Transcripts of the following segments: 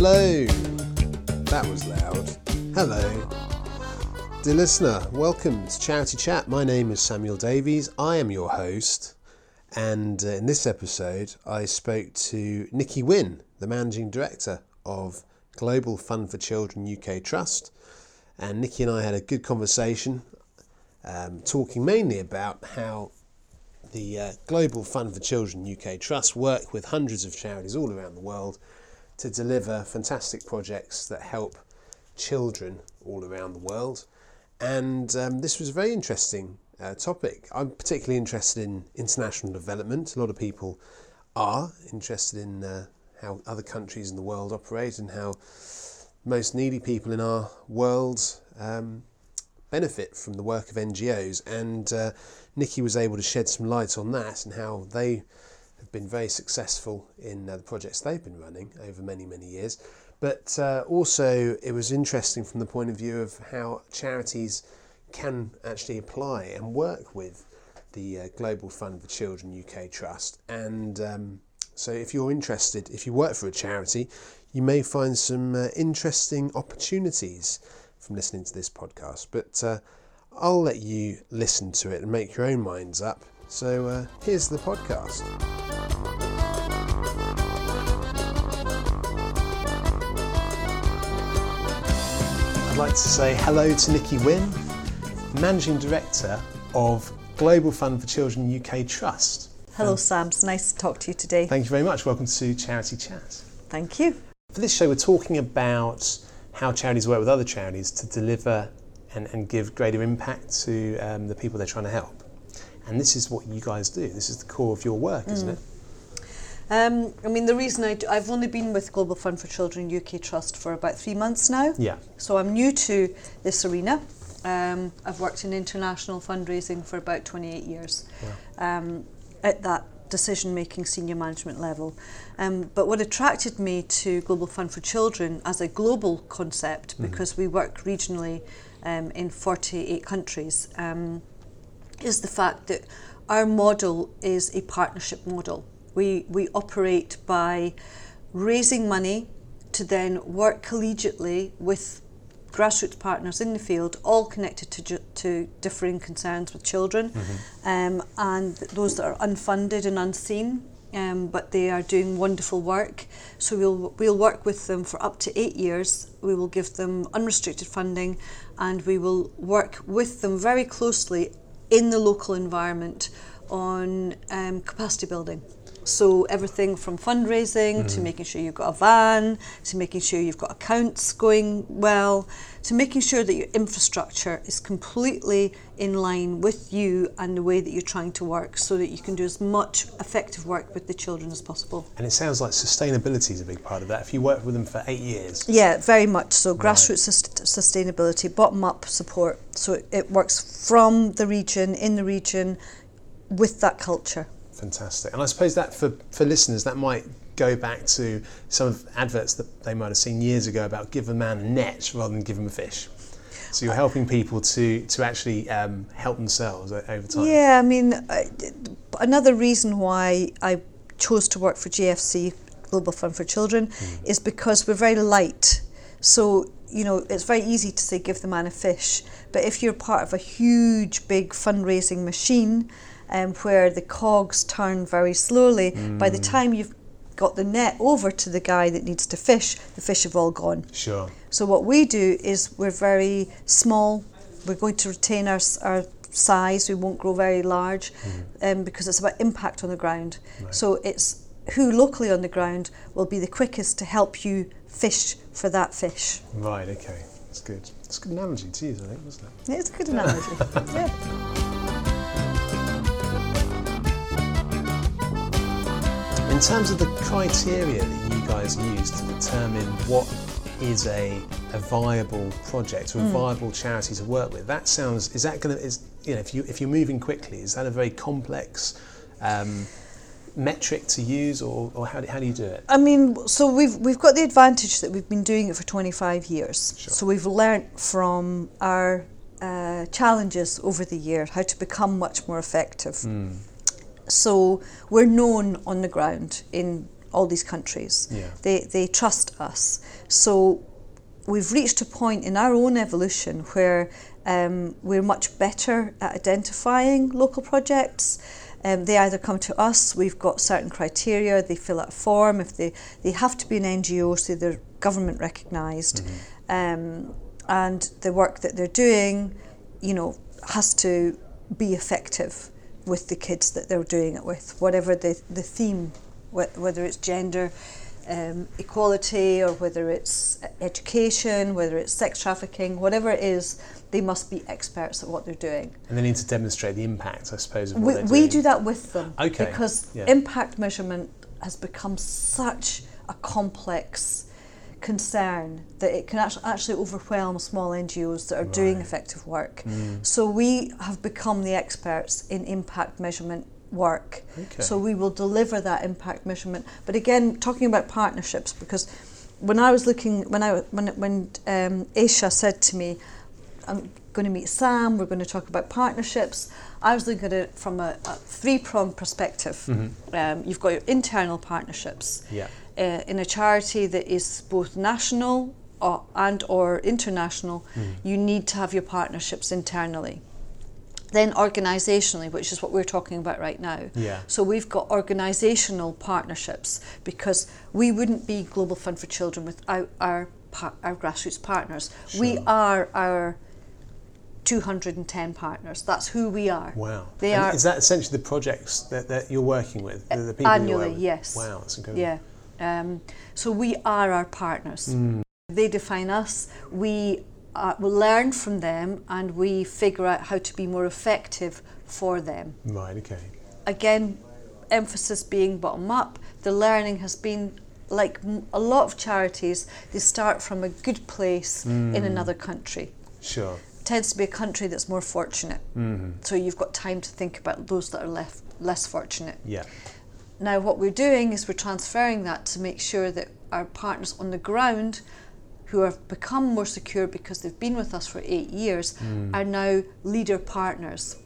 Hello! That was loud. Hello. Dear listener, welcome to Charity Chat. My name is Samuel Davies. I am your host. And uh, in this episode, I spoke to Nikki Wynn, the Managing Director of Global Fund for Children UK Trust. And Nikki and I had a good conversation, um, talking mainly about how the uh, Global Fund for Children UK Trust work with hundreds of charities all around the world to deliver fantastic projects that help children all around the world. And um, this was a very interesting uh, topic. I'm particularly interested in international development. A lot of people are interested in uh, how other countries in the world operate and how most needy people in our world um, benefit from the work of NGOs. And uh, Nikki was able to shed some light on that and how they have been very successful in uh, the projects they've been running over many, many years. But uh, also, it was interesting from the point of view of how charities can actually apply and work with the uh, Global Fund for Children UK Trust. And um, so, if you're interested, if you work for a charity, you may find some uh, interesting opportunities from listening to this podcast. But uh, I'll let you listen to it and make your own minds up. So, uh, here's the podcast. Like to say hello to Nikki Wynn, Managing Director of Global Fund for Children UK Trust. Hello, Sam. It's nice to talk to you today. Thank you very much. Welcome to Charity Chat. Thank you. For this show, we're talking about how charities work with other charities to deliver and, and give greater impact to um, the people they're trying to help. And this is what you guys do. This is the core of your work, isn't it? Um, I mean, the reason I do, I've only been with Global Fund for Children UK Trust for about three months now. Yeah. So I'm new to this arena. Um, I've worked in international fundraising for about 28 years um, at that decision making senior management level. Um, but what attracted me to Global Fund for Children as a global concept, because we work regionally um, in 48 countries, um, is the fact that our model is a partnership model. We, we operate by raising money to then work collegiately with grassroots partners in the field, all connected to, ju- to differing concerns with children, um, and those that are unfunded and unseen. Um, but they are doing wonderful work. So we'll we'll work with them for up to eight years. We will give them unrestricted funding, and we will work with them very closely in the local environment on um, capacity building. So everything from fundraising to mm-hmm. making sure you've got a van, to making sure you've got accounts going well, to making sure that your infrastructure is completely in line with you and the way that you're trying to work so that you can do as much effective work with the children as possible. And it sounds like sustainability is a big part of that. If you work with them for eight years, Yeah, very much so. Grassroots sus- sustainability, bottom up support. So it, it works from the region, in the region, with that culture. Fantastic. And I suppose that for, for listeners, that might go back to some of adverts that they might have seen years ago about give a man a net rather than give him a fish. So you're helping people to, to actually um, help themselves over time. Yeah, I mean, I, another reason why I chose to work for GFC, Global Fund for Children, is because we're very light. So, you know, it's very easy to say give the man a fish. But if you're part of a huge, big fundraising machine um, where the cogs turn very slowly, by the time you've got the net over to the guy that needs to fish, the fish have all gone. Sure. So what we do is we're very small. We're going to retain our, our size. We won't grow very large um, because it's about impact on the ground. So it's who locally on the ground will be the quickest to help you fish for that fish. Right, okay. That's good. It's a good analogy to use, I think, wasn't it? It's a good analogy. yeah. In terms of the criteria that you guys use to determine what is a, a viable project or a viable charity to work with, that sounds is that going to is you know if you if you're moving quickly, is that a very complex um, metric to use, or, or how, do, how do you do it? I mean, so we've we've got the advantage that we've been doing it for 25 years. Sure. So we've learnt from our uh, challenges over the year how to become much more effective. So we're known on the ground in all these countries. Yeah. They they trust us. So we've reached a point in our own evolution where um, we're much better at identifying local projects. Um, they either come to us, we've got certain criteria, they fill out a form, if they, they have to be an NGO, so they're government recognized um, and the work that they're doing, you know, has to be effective with the kids that they're doing it with, whatever the, the theme, wh- whether it's gender um, equality or whether it's education, whether it's sex trafficking, whatever it is, they must be experts at what they're doing. And they need to demonstrate the impact, I suppose, of what We, we do that with them Okay, because yeah. impact measurement has become such a complex concern that it can actually, actually overwhelm small NGOs that are doing effective work. Mm. So we have become the experts in impact measurement work. Okay. So we will deliver that impact measurement. But again, talking about partnerships, because when I was looking, when I when when um, Aisha said to me, "I'm going to meet Sam. We're going to talk about partnerships." I was looking at it from a, a three-pronged perspective. Mm-hmm. Um, you've got your internal partnerships Yeah. Uh, in a charity that is both national or, and or international. Mm. You need to have your partnerships internally. Then organisationally, which is what we're talking about right now. Yeah. So we've got organisational partnerships because we wouldn't be Global Fund for Children without our par- our grassroots partners. We are our 210 partners. That's who we are. Wow. They And are Is that essentially the projects that, that you're working with? The, the people annually, working with? yes. Wow, that's incredible. Yeah. Um, so we are our partners. Mm. They define us. We uh, will learn from them and we figure out how to be more effective for them. Right, okay. Again, emphasis being bottom up. The learning has been like a lot of charities, they start from a good place in Mm. another country. Sure. tends to be a country that's more fortunate. Mm-hmm. So you've got time to think about those that are left less fortunate. Yeah. Now, what we're doing is we're transferring that to make sure that our partners on the ground, who have become more secure because they've been with us for eight years, Mm. are now leader partners.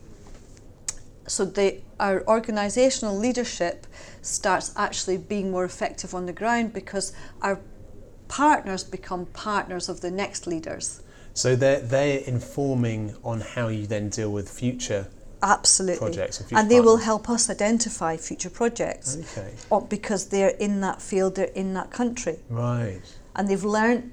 So they, our organisational leadership starts actually being more effective on the ground because our partners become partners of the next leaders. So they're, they're informing on how you then deal with future. Absolutely. Projects and and they will help us identify future projects Okay. or because they're in that field, they're in that country. Right. And they've learned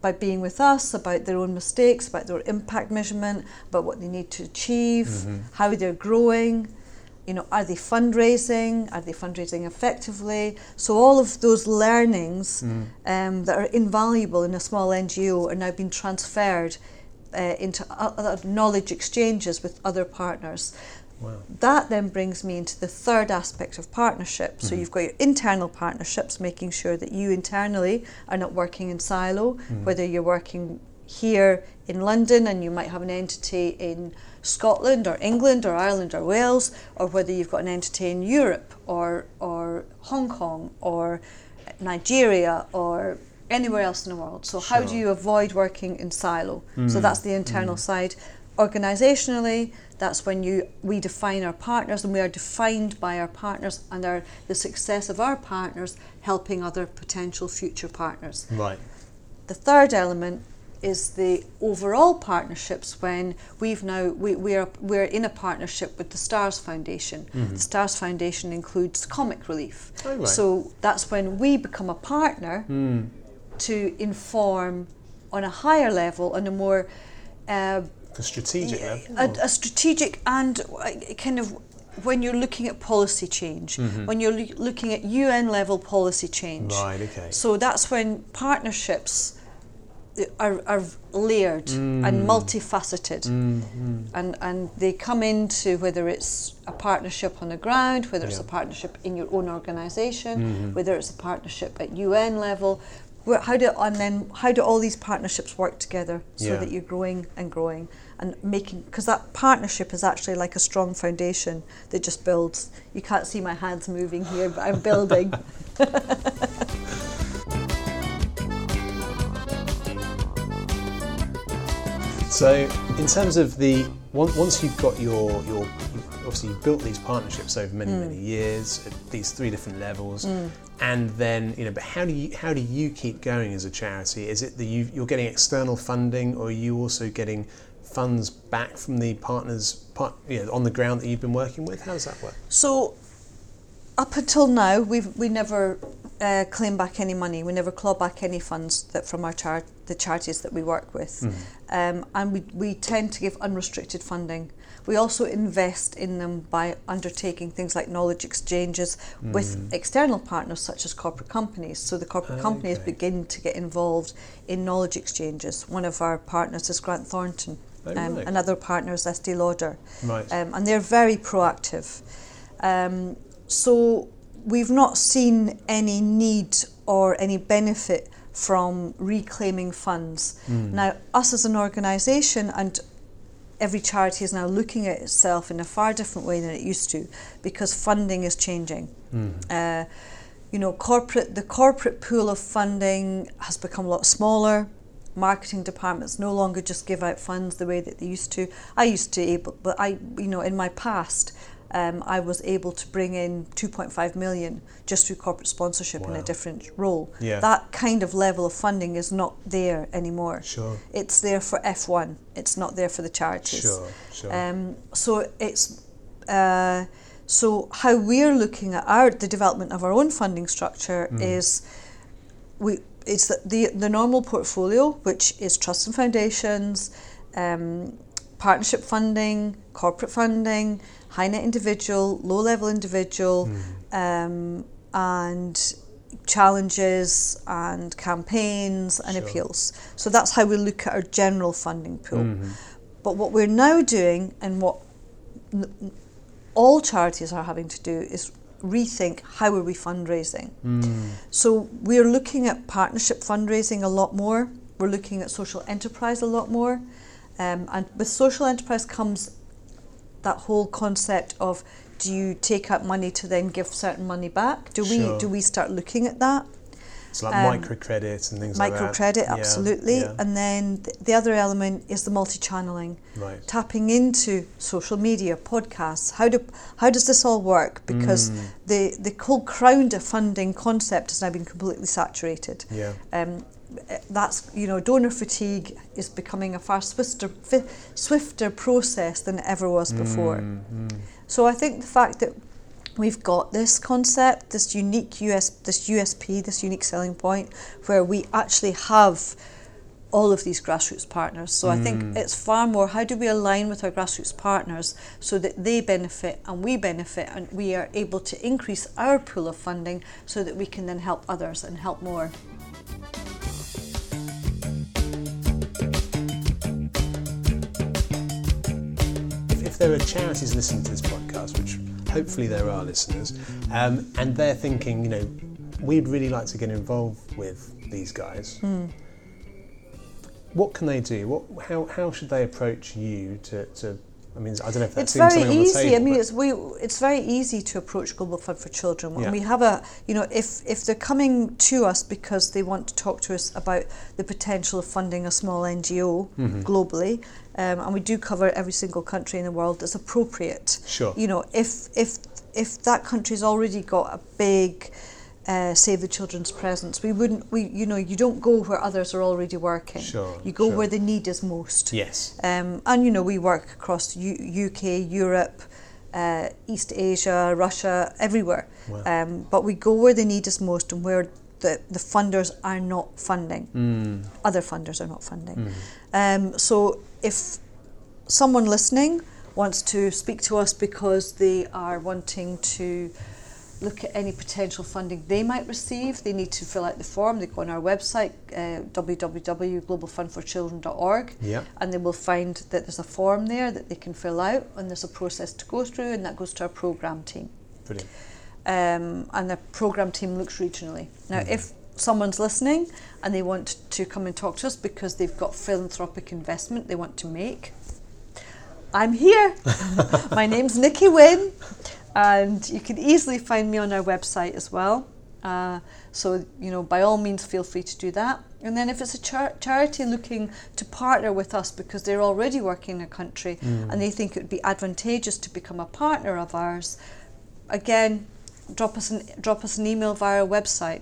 by being with us about their own mistakes, about their impact measurement, about what they need to achieve, Mm-hmm. how they're growing. You know, are they fundraising? Are they fundraising effectively? So all of those learnings Mm. um, that are invaluable in a small NGO are now being transferred uh, into other knowledge exchanges with other partners. Wow. That then brings me into the third aspect of partnership. Mm-hmm. So you've got your internal partnerships, making sure that you internally are not working in silo, Mm-hmm. whether you're working here in London and you might have an entity in Scotland or England or Ireland or Wales, or whether you've got an entity in Europe or or Hong Kong or Nigeria or anywhere else in the world. So how do you avoid working in silo? So mm. that's the internal mm. side. Organisationally, that's when you we define our partners and we are defined by our partners and our the success of our partners helping other potential future partners. Right. The third element is the overall partnerships when we've now we, we're we're in a partnership with the Stars Foundation. Mm-hmm. The Stars Foundation includes comic relief. Oh, right. So that's when we become a partner Mm. To inform on a higher level, on a more uh, The strategic level. a, a strategic and uh, kind of when you're looking at policy change, mm-hmm. when you're loo- looking at UN level policy change. Right, okay. So that's when partnerships uh, are, are layered and mm. multifaceted. Mm-hmm. And, and they come into whether it's a partnership on the ground, whether it's a partnership in your own organization mm-hmm. whether it's a partnership at UN level. How do and then how do all these partnerships work together so Yeah. that you're growing and growing and making because that partnership is actually like a strong foundation that just builds. You can't see my hands moving here, but I'm building. So, in terms of the once you've got your your obviously you've built these partnerships over many Mm. many years at these three different levels. and then you know, but how do you how do you keep going as a charity? Is it that you, you're getting external funding, or are you also getting funds back from the partners part, you know, on the ground that you've been working with? How does that work? So, up until now, we've we never uh, claim back any money. We never claw back any funds that from our char- the charities that we work with, Mm. um, and we we tend to give unrestricted funding. We also invest in them by undertaking things like knowledge exchanges with external partners such as corporate companies. So the corporate companies begin to get involved in knowledge exchanges. One of our partners is Grant Thornton. Oh, um, right. Another partner is Estee Lauder Right. um, and they're very proactive. Um, so we've not seen any need or any benefit from reclaiming funds. Now, us as an organisation and every charity is now looking at itself in a far different way than it used to because funding is changing. Uh, you know, corporate the corporate pool of funding has become a lot smaller. Marketing departments no longer just give out funds the way that they used to. I used to able, but I, you know, in my past, um, I was able to bring in 2.5 million just through corporate sponsorship in a different role. Yeah. That kind of level of funding is not there anymore. Sure. It's there for F1. It's not there for the charities. Sure, sure. Um, so it's uh, so how we're looking at our the development of our own funding structure Mm. is we it's the, the the normal portfolio which is trusts and foundations, um, partnership funding, corporate funding, high net individual, low level individual, Mm. um, and challenges and campaigns and Sure. appeals. So that's how we look at our general funding pool. Mhm. But what we're now doing, and what n- all charities are having to do, is rethink how are we fundraising. Mm. So we're looking at partnership fundraising a lot more. We're looking at social enterprise a lot more, um, and with social enterprise comes that whole concept of do you take out money to then give certain money back? Do we do we start looking at that? It's like um, microcredit and things like that. Microcredit, absolutely. yeah. And then th- the other element is the multi-channeling Right. tapping into social media, podcasts. How do how does this all work? Because Mm. the the whole crowd funding concept has now been completely saturated. Yeah. Um, that's you know donor fatigue is becoming a far swifter fi- swifter process than it ever was before. Mm, mm. So I think the fact that we've got this concept, this unique US, this USP, this unique selling point, where we actually have all of these grassroots partners. So I Mm. think it's far more how do we align with our grassroots partners so that they benefit and we benefit and we are able to increase our pool of funding so that we can then help others and help more. There are charities listening to this podcast, which hopefully there are listeners, um, and they're thinking, you know, we'd really like to get involved with these guys. Hmm. What can they do? What, how, how should they approach you to, to I mean, I don't know if that's very something on the easy. table, I mean, it's we. It's very easy to approach Global Fund for Children. Yeah. We have a, you know, if if they're coming to us because they want to talk to us about the potential of funding a small NGO Mhm. globally, um, and we do cover every single country in the world that's appropriate. Sure. You know, if if if that country's already got a big uh, Save the Children's presence, we wouldn't. We you know, you don't go where others are already working. Sure, You go sure. where the need is most. Yes. Um, and you know, we work across U- UK, Europe, uh, East Asia, Russia, everywhere. Wow. Um, but we go where the need is most and where the, the funders are not funding. Mm. Other funders are not funding. Mm. Um, so if someone listening wants to speak to us because they are wanting to look at any potential funding they might receive, they need to fill out the form. They go on our website, uh, www.globalfundforchildren.org, Yeah. and they will find that there's a form there that they can fill out, and there's a process to go through, and that goes to our program team Brilliant. um, and the program team looks regionally. Now, Mhm. if someone's listening and they want to come and talk to us because they've got philanthropic investment they want to make, I'm here. My name's Nikki Wynn, and you can easily find me on our website as well. Uh, so, you know, by all means, feel free to do that. And then, if it's a char- charity looking to partner with us because they're already working in a country Mm. and they think it would be advantageous to become a partner of ours, again, drop us an drop us an email via our website.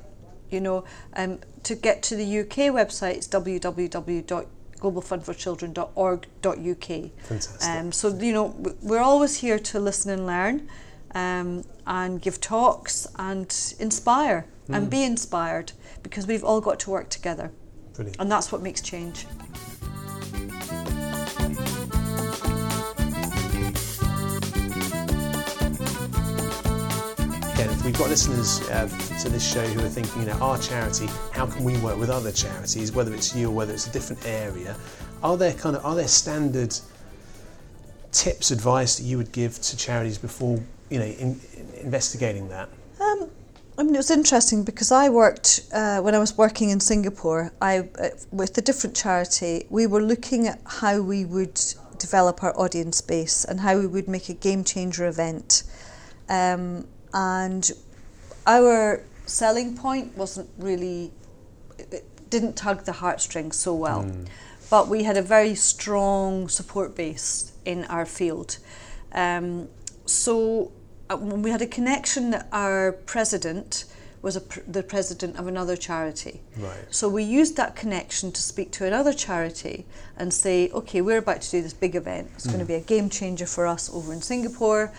You know, um, to get to the UK website, it's www.globalfundforchildren.org.uk. Fantastic. Um, so you know, we're always here to listen and learn, um, and give talks and inspire and be inspired because we've all got to work together, Brilliant. and that's what makes change. Again, we've got listeners uh, to this show who are thinking, you know, our charity, how can we work with other charities, whether it's you or whether it's a different area? Are there kind of are there standard tips, advice that you would give to charities before you know in, in investigating that? Um, I mean, it was interesting because I worked uh, when I was working in Singapore. I uh, with a different charity, we were looking at how we would develop our audience base and how we would make a game changer event. Um, and our selling point wasn't really, it- didn't tug the heartstrings so well. But we had a very strong support base in our field. Um, so we had a connection that our president was a pr- the president of another charity. Right. So we used that connection to speak to another charity and say, okay, we're about to do this big event. It's going to be a game changer for us over in Singapore.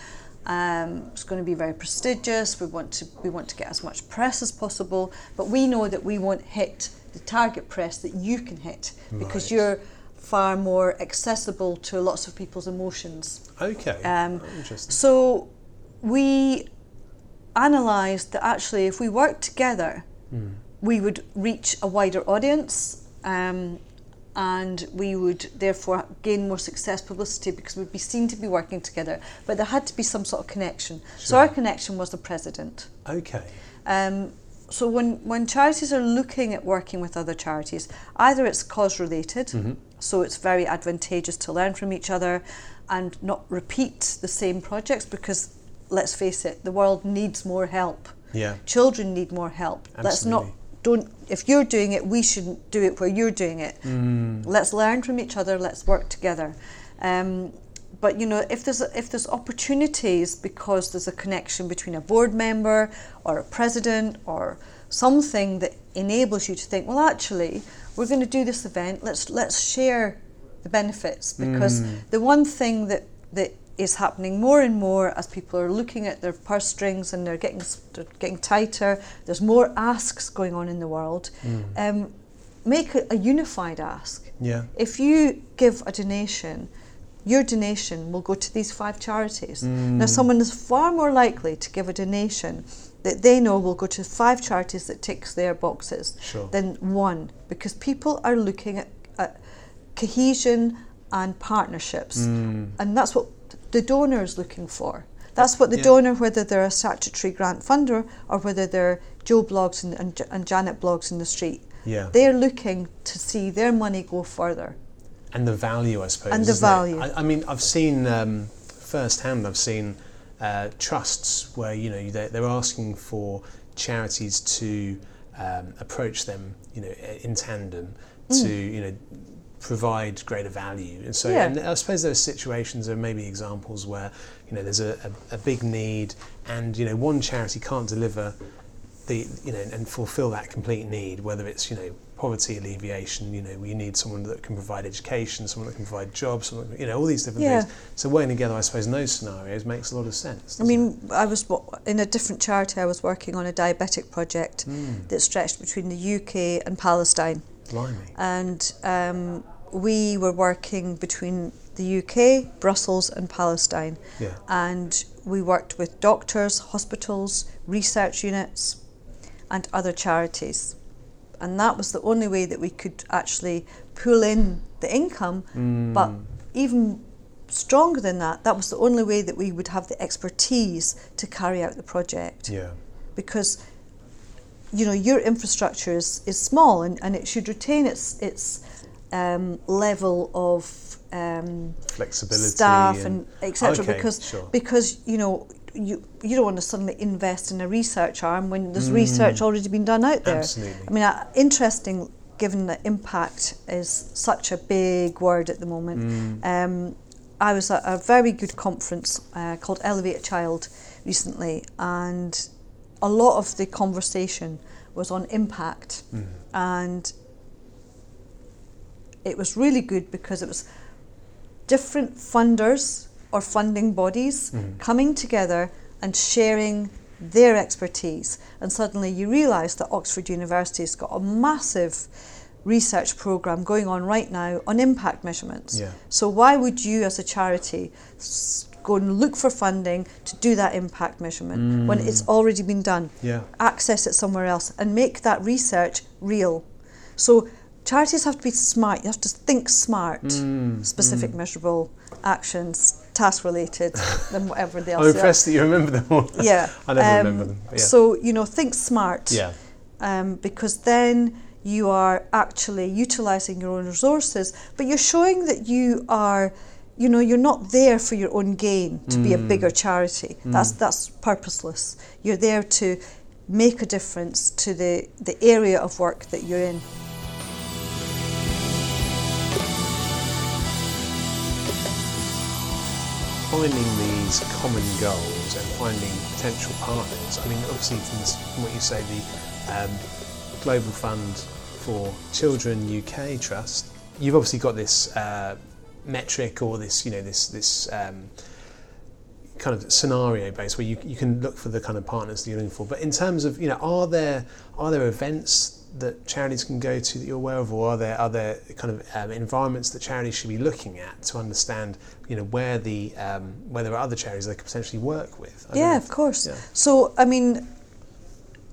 Um, it's going to be very prestigious. We want to we want to get as much press as possible, but we know that we won't hit the target press that you can hit because Right. you're far more accessible to lots of people's emotions. Okay. Um, interesting. So we analysed that actually, if we worked together, we would reach a wider audience. Um, and we would therefore gain more success publicity because we'd be seen to be working together. But there had to be some sort of connection. So our connection was the president. Okay. Um, so when, when charities are looking at working with other charities, either it's cause related, so it's very advantageous to learn from each other and not repeat the same projects because let's face it, the world needs more help. Yeah. Children need more help. Absolutely. Let's not don't if you're doing it, we shouldn't do it where you're doing it. Let's learn from each other. Let's work together. Um, but you know, if there's if there's opportunities because there's a connection between a board member or a president or something that enables you to think, well, actually, we're going to do this event. Let's let's share the benefits because the one thing that that is happening more and more as people are looking at their purse strings and they're getting they're getting tighter. There's more asks going on in the world. Mm. Um, make a, a unified ask. Yeah. If you give a donation, your donation will go to these five charities. Now, mm. someone is far more likely to give a donation that they know will go to five charities that ticks their boxes Sure. than one, because people are looking at, at cohesion and partnerships, mm. and that's what the donor is looking for. That's what the Yeah. donor, whether they're a statutory grant funder or whether they're Joe Bloggs and, and, and Janet Bloggs in the street, Yeah. they're looking to see their money go further. and the value, I suppose. And the value. I, I mean, I've seen um, firsthand. I've seen uh, trusts where you know they're, they're asking for charities to um, approach them, you know, in tandem to you know provide greater value. And so, Mm. Yeah. and I suppose those situations are maybe examples where you know there's a, a, a big need, and you know one charity can't deliver the you know and fulfill that complete need whether it's you know poverty alleviation you know we need someone that can provide education someone that can provide jobs someone you know all these different Yeah. things so working together i suppose in those scenarios makes a lot of sense I mean, I was in a different charity. I was working on a diabetic project that stretched between the UK and Palestine, it? Blimey and um, we were working between the UK, Brussels, and Palestine. yeah And we worked with doctors, hospitals, research units, and other charities. And that was the only way that we could actually pull in the income. But even stronger than that, that was the only way that we would have the expertise to carry out the project. yeah Because you know your infrastructure is, is small and, and it should retain its its um, level of um, flexibility staff and, etc. Okay, because sure. because you know you you don't want to suddenly invest in a research arm when Mm. there's research already been done out there. Absolutely. I mean, uh, interesting given that impact is such a big word at the moment. Mm. Um, I was at a very good conference uh, called Elevate a Child recently, and a lot of the conversation was on impact, Mm. and it was really good because it was different funders or funding bodies Mhm. coming together and sharing their expertise. And suddenly you realise that Oxford University has got a massive research programme going on right now on impact measurements. Yeah. So why would you as a charity s- go and look for funding to do that impact measurement when Mm. it's already been done? Yeah. access it somewhere else and make that research real. So charities have to be smart. You have to think smart, Mm, specific, mm. measurable actions, task related, and whatever they I'm else. impressed that you remember them all. Yeah. I never um, remember them. Yeah. So you know, think smart. yeah. Um, because then you are actually utilizing your own resources, but you're showing that you are. You know, you're not there for your own gain to be a Mm. bigger charity. That's that's purposeless. You're there to make a difference to the, the area of work that you're in. finding these common goals and finding potential partners. I mean, obviously, from, this, from what you say, the um, Global Fund for Children UK Trust, you've obviously got this uh, metric or this, you know, this this um, kind of scenario base where you, you can look for the kind of partners that you're looking for. But in terms of, you know, are there are there events that charities can go to that you're aware of, or are there other kind of um, environments that charities should be looking at to understand, you know, where the um, where there are other charities they could potentially work with? I Yeah, of if- course. yeah. So, I mean,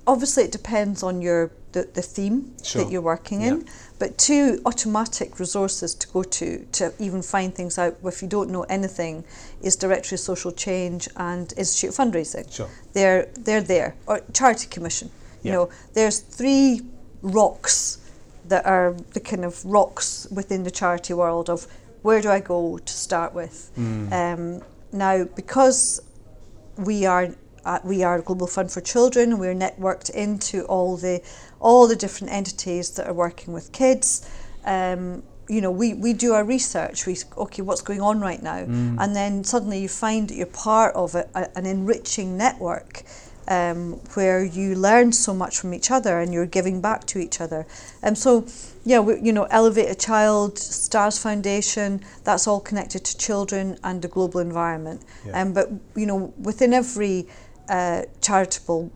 obviously, it depends on your the, the theme Sure. that you're working in. But two automatic resources to go to to even find things out if you don't know anything is Directory of Social Change and Institute of Fundraising. Sure. They're they're there or Charity Commission. You know, there's three rocks that are the kind of rocks within the charity world of where do I go to start with. Mm. Um, now, because we are uh, we are a global fund for children. We're networked into all the all the different entities that are working with kids. Um, you know, we, we do our research. We okay, what's going on right now, and then suddenly you find that you're part of a, a, an enriching network. Um, where you learn so much from each other and you're giving back to each other. And so, yeah, we, you know, Elevate a Child, Stars Foundation, that's all connected to children and the global environment. Yeah. Um, but, you know, within every uh, charitable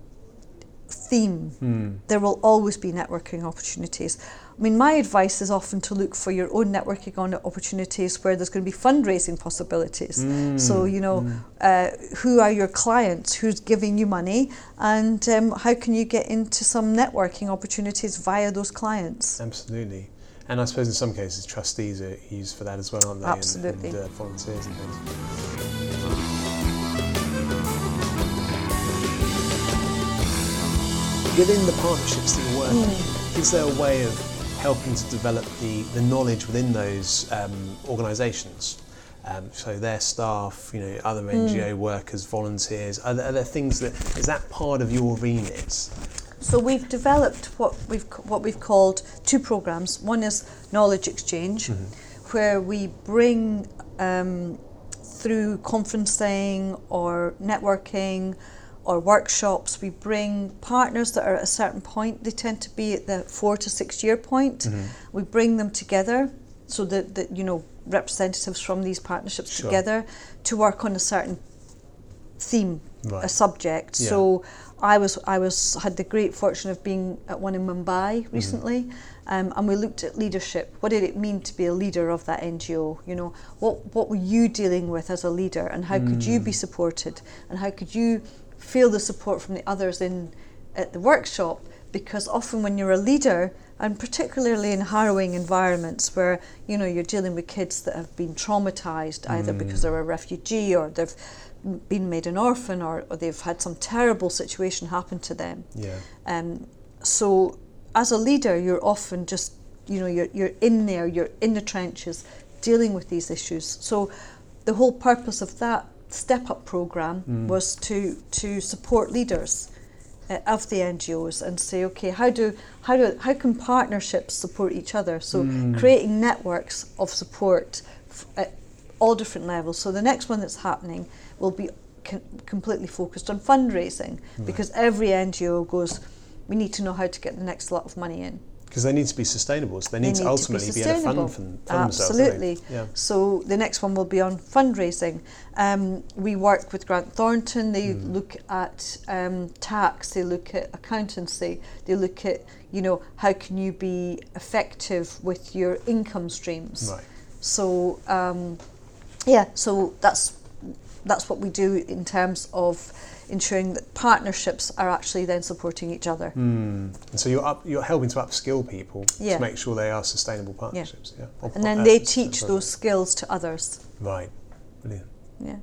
theme, Mm. there will always be networking opportunities. I mean, my advice is often to look for your own networking on opportunities where there's going to be fundraising possibilities. Mm. So, you know, uh, who are your clients? Who's giving you money? And um, how can you get into some networking opportunities via those clients? Absolutely. And I suppose in some cases trustees are used for that as well, aren't they? And- Absolutely. And, uh, volunteers and things. Within the partnerships that you're working in, is there a way of helping to develop the, the knowledge within those um, organisations? Um, so their staff, you know, other NGO workers, volunteers. Are there, are there things that is that part of your remit? So we've developed what we've what we've called two programs. One is knowledge exchange, where we bring um, through conferencing or networking or workshops, we bring partners that are at a certain point. They tend to be at the four to six year point. Mm-hmm. We bring them together so that, that you know representatives from these partnerships Sure. together to work on a certain theme, Right. a subject. Yeah. So I was I was had the great fortune of being at one in Mumbai mm-hmm. recently, um, and we looked at leadership. What did it mean to be a leader of that NGO? You know, what what were you dealing with as a leader, and how could you mm. be supported, and how could you feel the support from the others in at the workshop? Because often when you're a leader, and particularly in harrowing environments where you know you're dealing with kids that have been traumatized either because they're a refugee or they've been made an orphan or, or they've had some terrible situation happen to them. Yeah. Um, so as a leader, you're often just you know you're you're in there, you're in the trenches, dealing with these issues. So the whole purpose of that step up program mm. was to to support leaders uh, of the NGOs and say, okay, how do how do how can partnerships support each other? So mm. creating networks of support f- at all different levels. So the next one that's happening will be con- completely focused on fundraising because every NGO goes, we need to know how to get the next lot of money in. Because they need to be sustainable. So they They need, to ultimately to be be, able to fund, for, fund themselves. Absolutely. Yeah. So the next one will be on fundraising. Um, we work with Grant Thornton. They Hmm. look at um, tax. They look at accountancy. They look at you know how can you be effective with your income streams. Right. So um, yeah, so that's that's what we do in terms of ensuring that partnerships are actually then supporting each other. Mm. And so you're up, you're helping to upskill people Yeah. to make sure they are sustainable partnerships. Yeah. Or And then they teach those skills to others. Right. Brilliant. Yeah.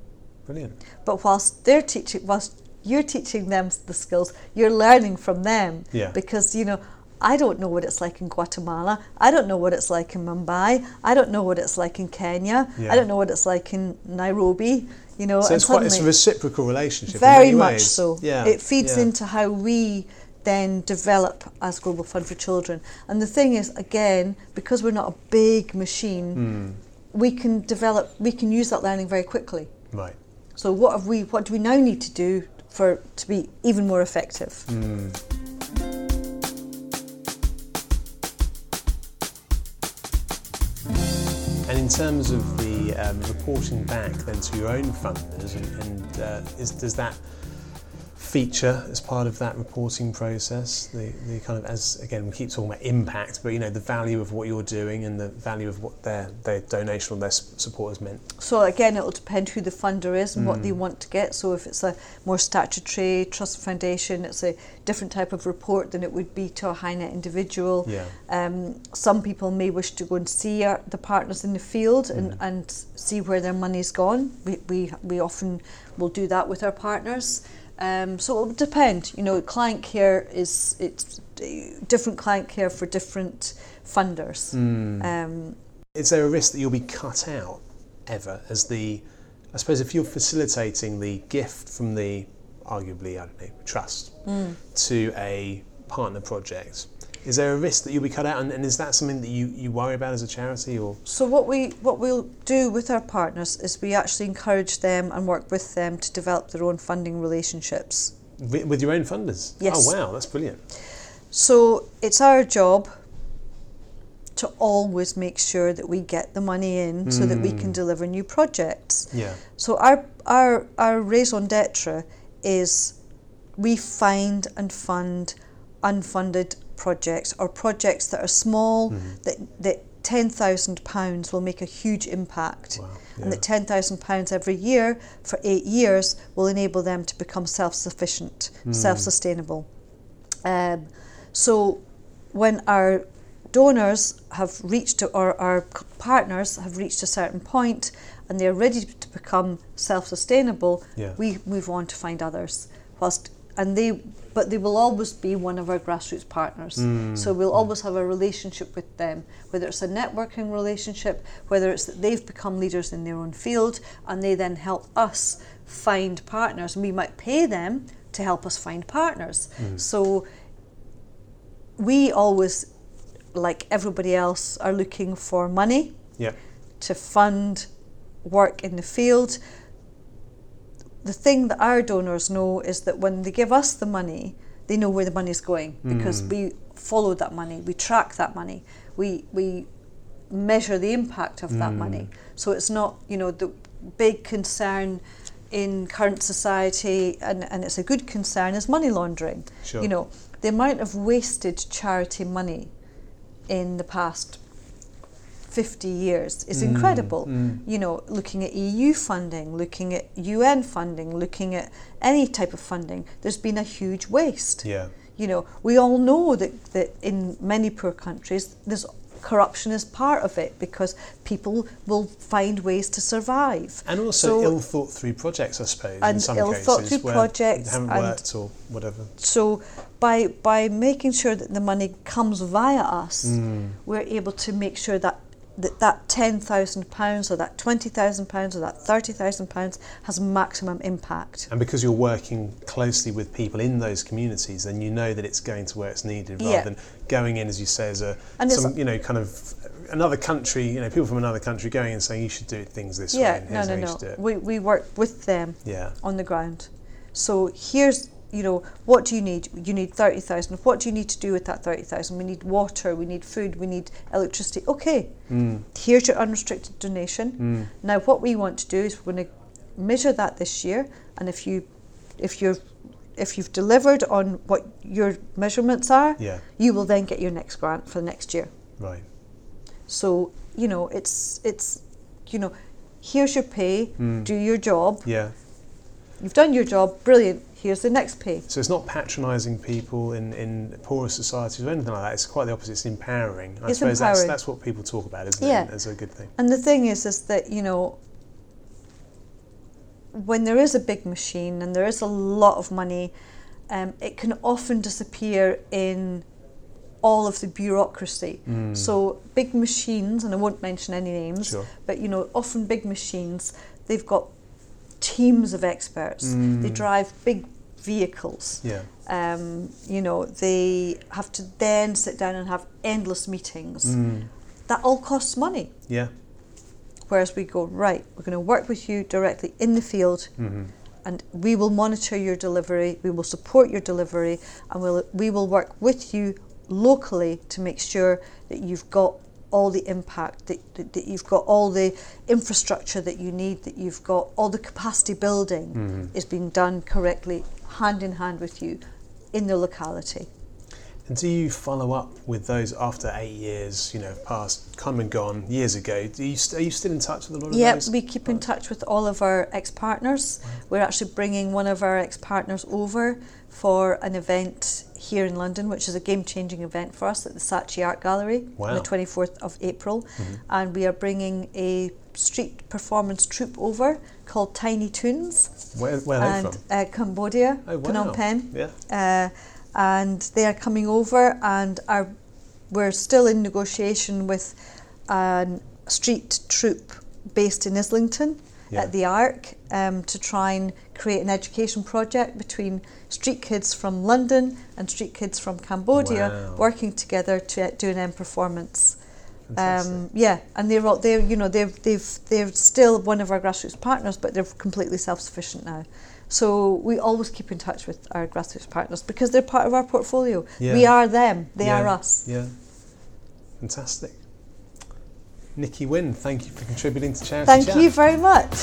Brilliant. But whilst they're teaching, whilst you're teaching them the skills, you're learning from them. Yeah. Because you know, I don't know what it's like in Guatemala. I don't know what it's like in Mumbai. I don't know what it's like in Kenya. Yeah. I don't know what it's like in Nairobi. You know, So it's quite it's a reciprocal relationship. very much ways. so. Yeah. It feeds yeah. into how we then develop as Global Fund for Children. And the thing is, again, because we're not a big machine, Hmm. we can develop, we can use that learning very quickly. Right. So what have we? What do we now need to do for to be even more effective? Hmm. In terms of the um, reporting back then to your own funders, and, and uh, is, does that feature as part of that reporting process? The, the kind of as again we keep talking about impact, but you know the value of what you're doing and the value of what their their donation or their support has meant. So again, it will depend who the funder is and Hmm. what they want to get. So if it's a more statutory trust foundation, it's a different type of report than it would be to a high net individual. Yeah. Um, some people may wish to go and see our, the partners in the field and, Hmm. and see where their money's gone. We, we, we often will do that with our partners. Um, so it will depend. You know, client care is it's different client care for different funders. Hmm. Um, Is there a risk that you'll be cut out ever as the, I suppose, if you're facilitating the gift from the arguably, I don't know, trust to a partner project, is there a risk that you'll be cut out? And, and is that something that you, you worry about as a charity or? So what we what we'll do with our partners is we actually encourage them and work with them to develop their own funding relationships. With your own funders? Yes. Oh, wow, that's brilliant. So it's our job to always make sure that we get the money in so that we can mm. deliver new projects. Yeah. So our our our raison d'etre is we find and fund unfunded projects or projects that are small that that ten thousand pounds will make a huge impact. Wow, And that ten thousand pounds every year for eight years will enable them to become self sufficient, self sustainable. Um, so when our donors have reached or our partners have reached a certain point and they're ready to become self-sustainable Yeah. we move on to find others whilst and they but they will always be one of our grassroots partners mm. so we'll always have a relationship with them whether it's a networking relationship whether it's that they've become leaders in their own field and they then help us find partners and we might pay them to help us find partners mm. so we always, like everybody else, are looking for money Yeah. to fund work in the field. The thing that our donors know is that when they give us the money, they know where the money is going because hmm. we follow that money, we track that money, we we measure the impact of that money. Hmm. So it's not, you know, the big concern in current society, and, and it's a good concern, is money laundering. Sure. You know, the amount of wasted charity money in the past 50 years is incredible. You know, looking at EU funding, looking at UN funding, looking at any type of funding, there's been a huge waste. Yeah. You know, we all know that, that in many poor countries, there's corruption is part of it because people will find ways to survive. And also So- ill thought through projects, I suppose, in And some ill-thought cases through projects they haven't and- worked or whatever. So by by making sure that the money comes via us, Mm. we're able to make sure that that, that ten thousand pounds or that twenty thousand pounds or that thirty thousand pounds has maximum impact. And because you're working closely with people in those communities, then you know that it's going to where it's needed, rather Yeah. than going in, as you say, as a And some you know kind of another country, you know, people from another country going and saying you should do things this way. Yeah, no, no, no. should do it. We, we work with them Yeah. on the ground. So here's, you know, what do you need? You need 30,000. What do you need to do with that 30,000? We need water, we need food, we need electricity. Okay, Mm. here's your unrestricted donation. Now what we want to do is we're going to measure that this year and if you if you're if you've delivered on what your measurements are, Yeah. you will then get your next grant for the next year. Right. So, you know, it's it's you know, here's your pay, do your job. Yeah. You've done your job, brilliant. Here's the next pay. So it's not patronising people in, in poorer societies or anything like that. It's quite the opposite. It's empowering. I It's suppose that's empowering. that's what people talk about, isn't Yeah. it? As a good thing. And the thing is, is that you know, when there is a big machine and there is a lot of money, um, it can often disappear in all of the bureaucracy. So big machines, and I won't mention any names, Sure. but you know, often big machines, they've got teams of experts. They mm. drive big vehicles. Yeah. Um, you know, they have to then sit down and have endless meetings. Mm. That all costs money. Yeah. Whereas we go, right, we're going to work with you directly in the field mm-hmm. and we will monitor your delivery, we will support your delivery, and we'll, we will work with you locally to make sure that you've got all the impact, that, that, that you've got all the infrastructure that you need, that you've got all the capacity building mm-hmm. is being done correctly, hand in hand with you in the locality. And do you follow up with those after eight years, you know, past, come and gone, years ago? Do you, st- are you still in touch with a lot of Yep, those? we keep in touch with all of our ex partners. We're actually bringing one of our ex partners over for an event here in London, which is a game changing event for us at the Saatchi Art Gallery on the 24th of April. And we are bringing a street performance troupe over called Tiny Toones Where, where are they and from? uh, Cambodia, Oh, wow. Phnom Penh. Yeah. Uh, and they are coming over, and are we're still in negotiation with a street troupe based in Islington Yeah. at the Arc um, to try and create an education project between street kids from London and street kids from Cambodia Wow. working together to do an end performance. Um, yeah, and they're all they're you know they've they've they're still one of our grassroots partners, but they're completely self sufficient now. So we always keep in touch with our grassroots partners because they're part of our portfolio. Yeah. We are them; they yeah. are us. Yeah. Fantastic. Nikki Wynn, thank you for contributing to Charity Thank Chat. you very much.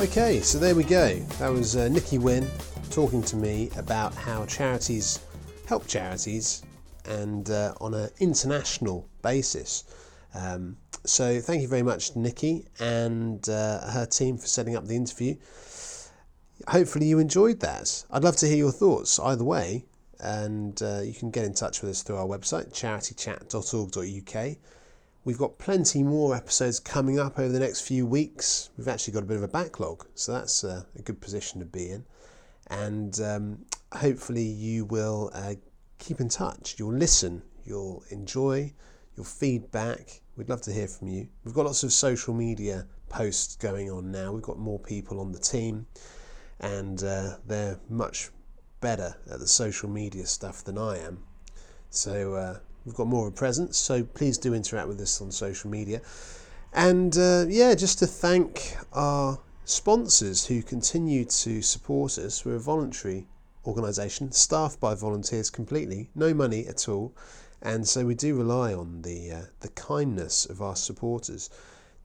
Okay, so there we go. That was uh, Nikki Wynn talking to me about how charities help charities and uh, on an international basis. Um, so thank you very much, Nikki, and uh, her team for setting up the interview. Hopefully, you enjoyed that. I'd love to hear your thoughts either way, and uh, you can get in touch with us through our website, charitychat.org.uk. We've got plenty more episodes coming up over the next few weeks. We've actually got a bit of a backlog, so that's uh, a good position to be in. And um, hopefully, you will uh, keep in touch. You'll listen, you'll enjoy, you'll feedback. We'd love to hear from you. We've got lots of social media posts going on now. We've got more people on the team, and uh, they're much better at the social media stuff than I am. So uh, we've got more of a presence. So please do interact with us on social media. And uh, yeah, just to thank our sponsors who continue to support us. We're a voluntary organisation, staffed by volunteers completely, no money at all. And so we do rely on the uh, the kindness of our supporters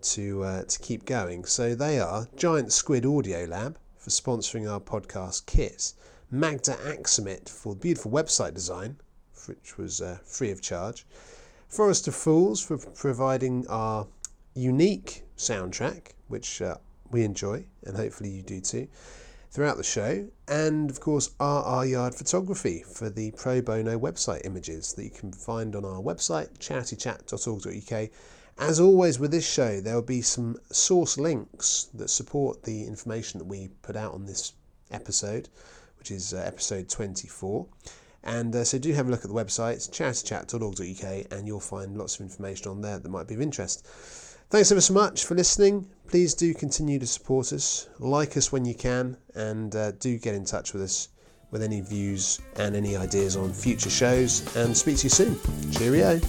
to uh, to keep going. So they are Giant Squid Audio Lab for sponsoring our podcast kit, Magda Axamit for beautiful website design, which was uh, free of charge, Forest of Fools for providing our unique soundtrack, which uh, we enjoy and hopefully you do too throughout the show, and of course RR Yard Photography for the pro bono website images that you can find on our website charitychat.org.uk. As always with this show, there will be some source links that support the information that we put out on this episode, which is uh, episode 24. And uh, so do have a look at the website, charitychat.org.uk, and you'll find lots of information on there that might be of interest. Thanks ever so much for listening. Please do continue to support us, like us when you can, and uh, do get in touch with us with any views and any ideas on future shows. And speak to you soon. Cheerio.